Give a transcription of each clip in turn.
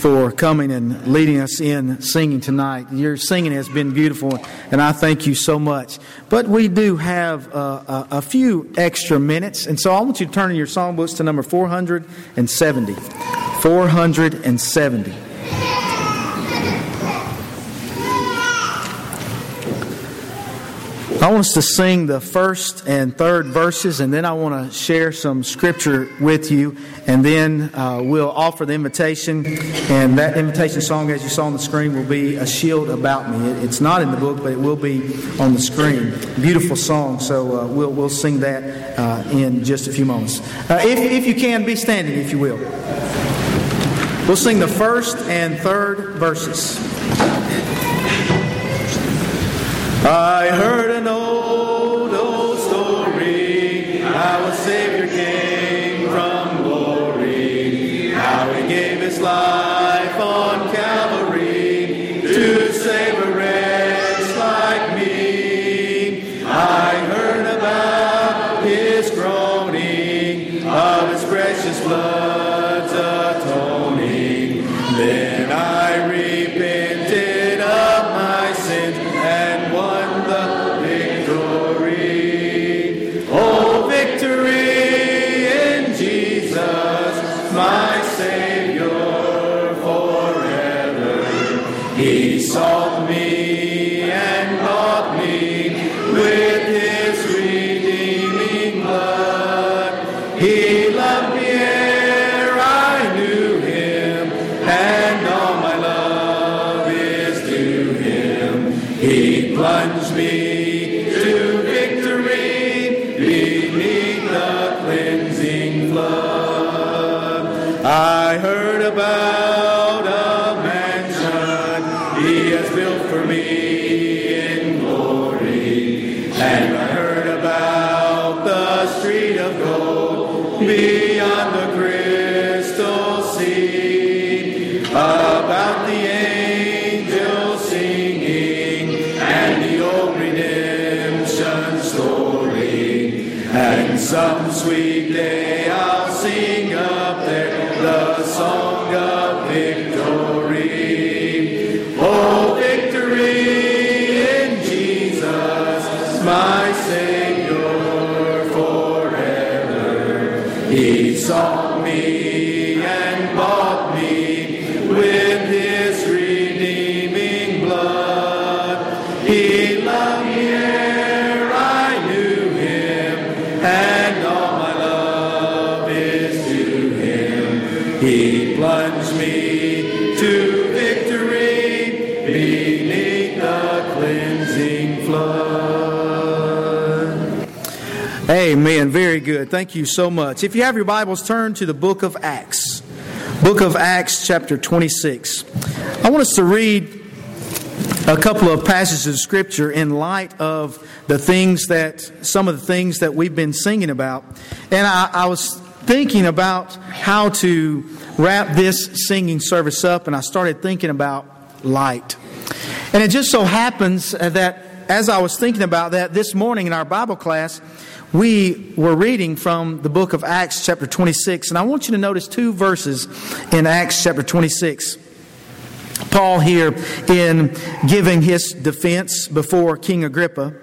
for coming and leading us in singing tonight. Your singing has been beautiful, and I thank you so much. But we do have uh, a, a, few extra minutes, and so I want you to turn in your songbooks to number 470. 470. I want us to sing the first and third verses, and then I want to share some scripture with you, and then uh, we'll offer the invitation. And that invitation song, as you saw on the screen, will be A Shield About Me. It's not in the book, but it will be on the screen. Beautiful song, so uh, we'll, we'll sing that uh, in just a few moments. Uh, if, if you can, be standing, if you will. We'll sing the first and third verses. I heard an old, and I heard about the street of gold beyond the crystal sea, about the angels singing and the old redemption story. And some sweet Savior forever. He sought me Amen. Very good. Thank you so much. If you have your Bibles, turn to the book of Acts. Book of Acts, chapter 26. I want us to read a couple of passages of Scripture in light of the things that, some of the things that we've been singing about. And I, I was thinking about how to wrap this singing service up, and I started thinking about light. And it just so happens that as I was thinking about that this morning in our Bible class, we were reading from the book of Acts, chapter 26. And I want you to notice two verses in Acts, chapter 26. Paul, here in giving his defense before King Agrippa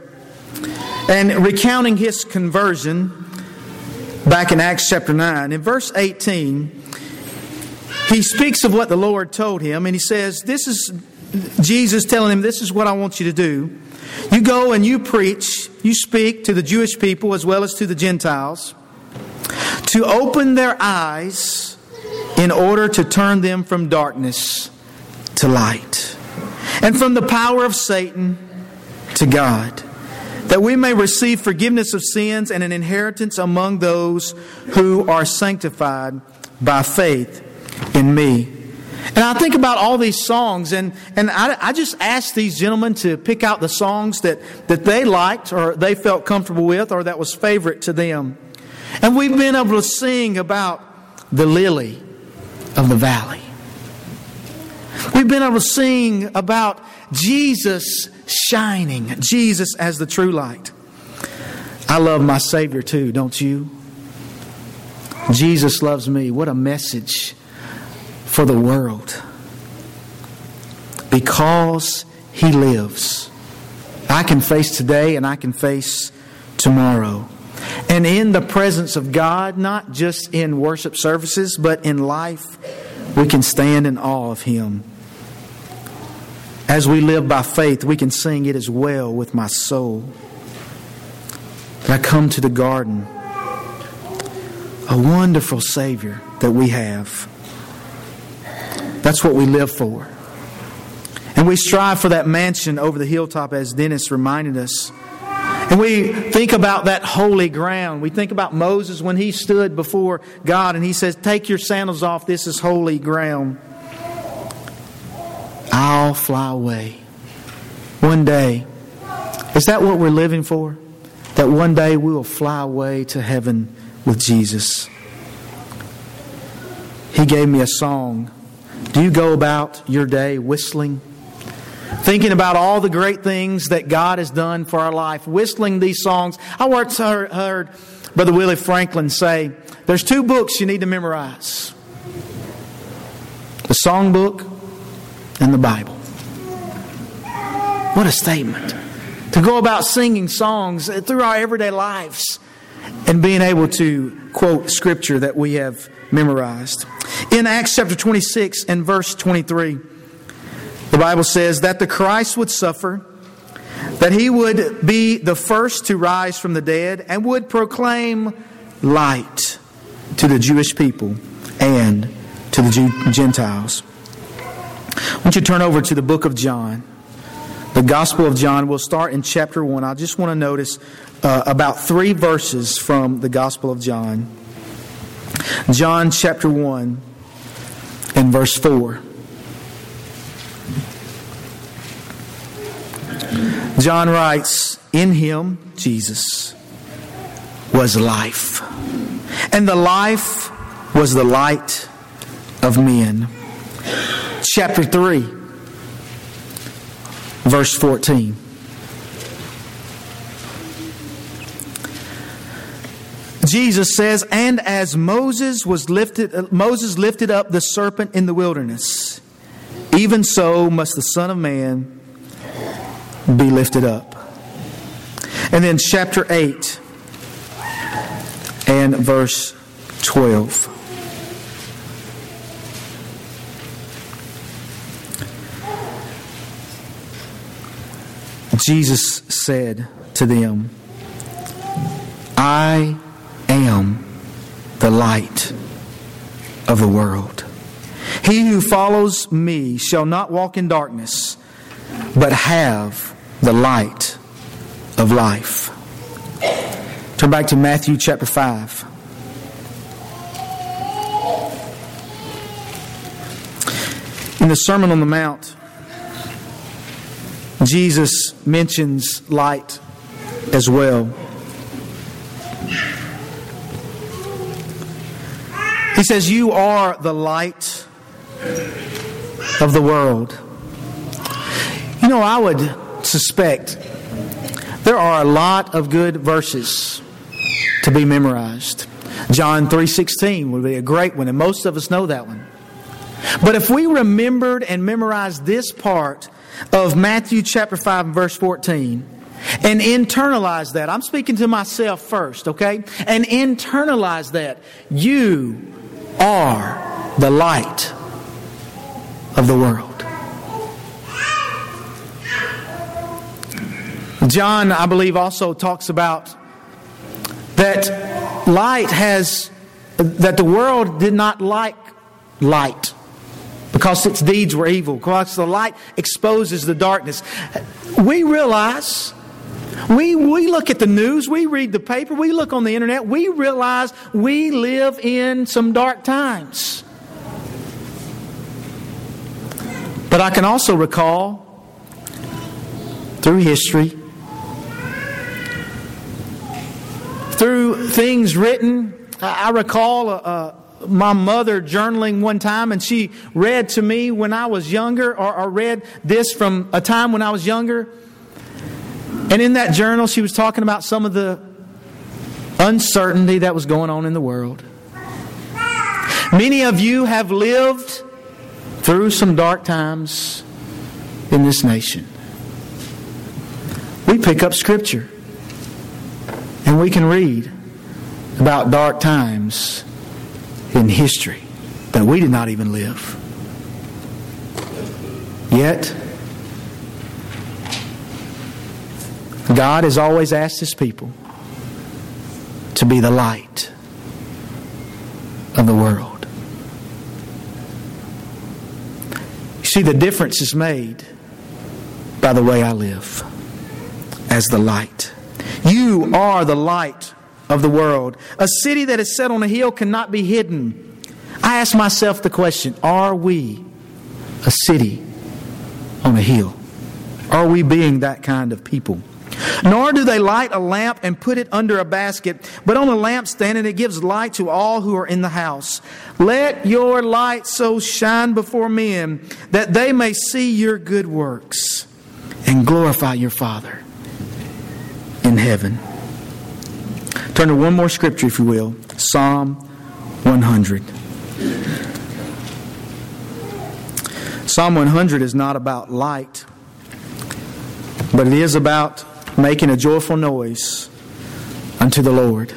and recounting his conversion back in Acts chapter 9. In verse 18, he speaks of what the Lord told him, and he says, This is Jesus telling him, This is what I want you to do. You go and you preach, you speak to the Jewish people as well as to the Gentiles to open their eyes in order to turn them from darkness to light and from the power of Satan to God, that we may receive forgiveness of sins and an inheritance among those who are sanctified by faith in me. And I think about all these songs, and, and I, I just asked these gentlemen to pick out the songs that, that they liked or they felt comfortable with or that was favorite to them. And we've been able to sing about the lily of the valley. We've been able to sing about Jesus shining, Jesus as the true light. I love my Savior too, don't you? Jesus loves me. What a message for the world. because He lives. I can face today and I can face tomorrow. And in the presence of God, not just in worship services, but in life, we can stand in awe of Him. As we live by faith, we can sing, It is well with my soul. I come to the garden. A wonderful Savior that we have. That's what we live for. And we strive for that mansion over the hilltop, as Dennis reminded us. And we think about that holy ground. We think about Moses when he stood before God and he says, Take your sandals off, this is holy ground. I'll fly away. One day. Is that what we're living for? That one day we will fly away to heaven with Jesus. He gave me a song. Do you go about your day whistling? Thinking about all the great things that God has done for our life, whistling these songs. I once heard, Brother Willie Franklin say, There's two books you need to memorize the songbook and the Bible. What a statement. To go about singing songs through our everyday lives and being able to quote scripture that we have memorized. In Acts chapter 26 and verse 23, the Bible says that the Christ would suffer, that he would be the first to rise from the dead, and would proclaim light to the Jewish people and to the Gentiles. I want you to turn over to the book of John. The Gospel of John. We'll start in chapter 1. I just want to notice uh, about three verses from the Gospel of John. John chapter 1 and verse 4. John writes, In him, Jesus, was life. And the life was the light of men chapter 3, verse 14. Jesus says, "And as Moses was lifted uh, Moses lifted up the serpent in the wilderness, even so must the Son of man be lifted up." And then chapter 8 and verse 12. Jesus said to them, I am the light of the world. He who follows me shall not walk in darkness, but have the light of life. Turn back to Matthew chapter 5. In the Sermon on the Mount, Jesus mentions light as well. He says, You are the light of the world. You know, I would suspect there are a lot of good verses to be memorized. John 3:16 would be a great one and most of us know that one. But if we remembered and memorized this part of Matthew chapter 5 and verse 14 and internalize that. I'm speaking to myself first, okay? And internalize that. You are the light of the world. John, I believe, also talks about that light has, that the world did not like light because its deeds were evil, because the light exposes the darkness. We realize, we, we look at the news, we read the paper, we look on the internet, we realize we live in some dark times. But I can also recall through history, through things written, I recall a, a my mother journaling one time, and she read to me when I was younger, or, or, read this from a time when I was younger. And in that journal, she was talking about some of the uncertainty that was going on in the world. Many of you have lived through some dark times in this nation. We pick up Scripture and we can read about dark times in history that we did not even live. Yet, God has always asked His people to be the light of the world. You see, the difference is made by the way I live as the light. You are the light of the world. A city that is set on a hill cannot be hidden. I ask myself the question are we a city on a hill? Are we being that kind of people? Nor do they light a lamp and put it under a basket, but on a lampstand, and it gives light to all who are in the house. Let your light so shine before men that they may see your good works and glorify your Father in heaven. Turn to one more scripture, if you will Psalm 100. Psalm 100 is not about light, but it is about making a joyful noise unto the Lord.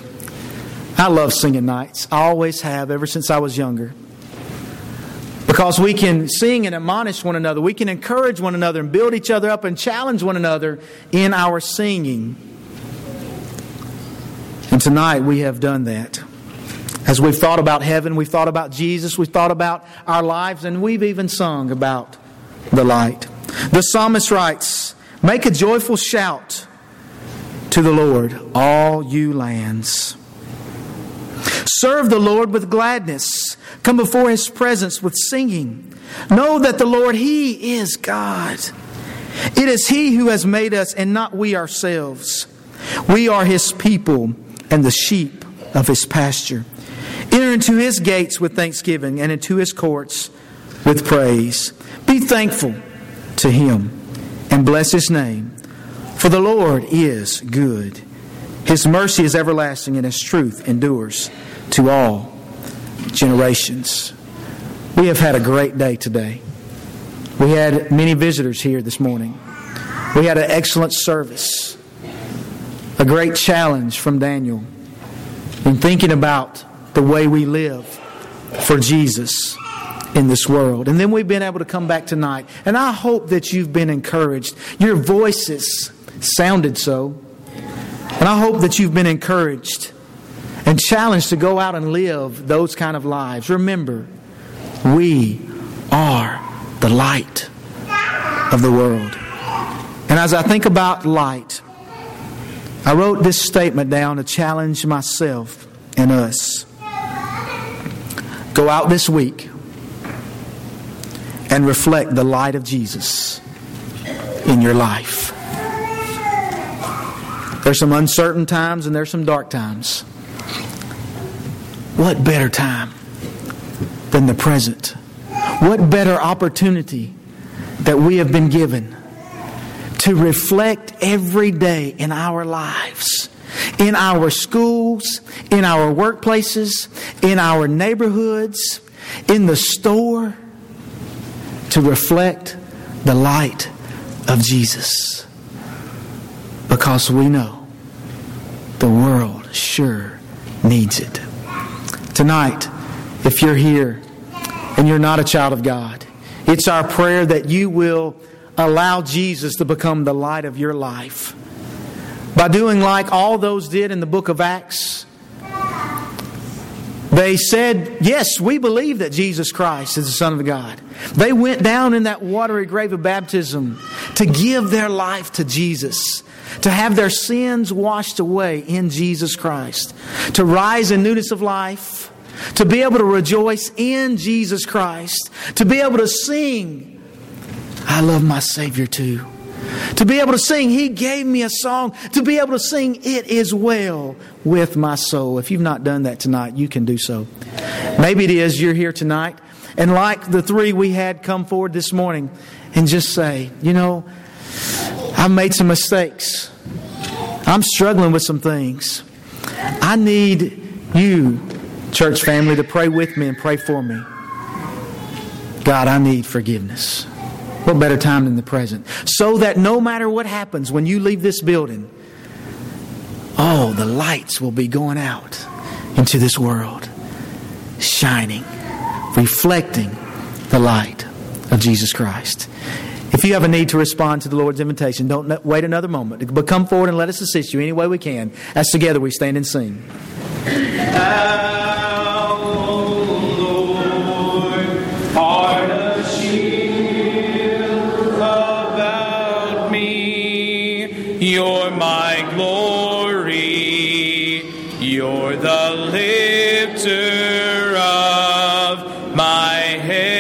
I love singing nights. I always have, ever since I was younger. Because we can sing and admonish one another. We can encourage one another and build each other up and challenge one another in our singing. And tonight we have done that. As we've thought about heaven, we've thought about Jesus, we've thought about our lives, and we've even sung about the light. The psalmist writes, Make a joyful shout to the Lord, all you lands. Serve the Lord with gladness. Come before his presence with singing. Know that the Lord, he is God. It is he who has made us and not we ourselves. We are his people and the sheep of his pasture. Enter into his gates with thanksgiving and into his courts with praise. Be thankful to him and bless his name. For the Lord is good. His mercy is everlasting, and his truth endures to all generations. We have had a great day today. We had many visitors here this morning. We had an excellent service, a great challenge from Daniel in thinking about the way we live for Jesus in this world. And then we've been able to come back tonight. And I hope that you've been encouraged. Your voices sounded so. And I hope that you've been encouraged and challenged to go out and live those kind of lives. Remember, we are the light of the world. And as I think about light, I wrote this statement down to challenge myself and us. Go out this week and reflect the light of Jesus in your life. There's some uncertain times and there's some dark times. What better time than the present? What better opportunity that we have been given to reflect every day in our lives, in our schools, in our workplaces, in our neighborhoods, in the store, to reflect the light of Jesus because we know the world sure needs it. Tonight, if you're here and you're not a child of God, it's our prayer that you will allow Jesus to become the light of your life. By doing like all those did in the book of Acts, they said, Yes, we believe that Jesus Christ is the Son of God. They went down in that watery grave of baptism to give their life to Jesus to have their sins washed away in Jesus Christ, to rise in newness of life, to be able to rejoice in Jesus Christ, to be able to sing, I love my Savior too. To be able to sing, He gave me a song. To be able to sing, It is well with my soul. If you've not done that tonight, you can do so. Maybe it is you're here tonight, and like the three we had come forward this morning, and just say, You know, I've made some mistakes. I'm struggling with some things. I need you, church family, to pray with me and pray for me. God, I need forgiveness. What better time than the present? So that no matter what happens when you leave this building, oh, the lights will be going out into this world, shining, reflecting the light of Jesus Christ. If you have a need to respond to the Lord's invitation, don't wait another moment. But come forward and let us assist you any way we can as together we stand and sing. You're my glory. You're the lifter of my head.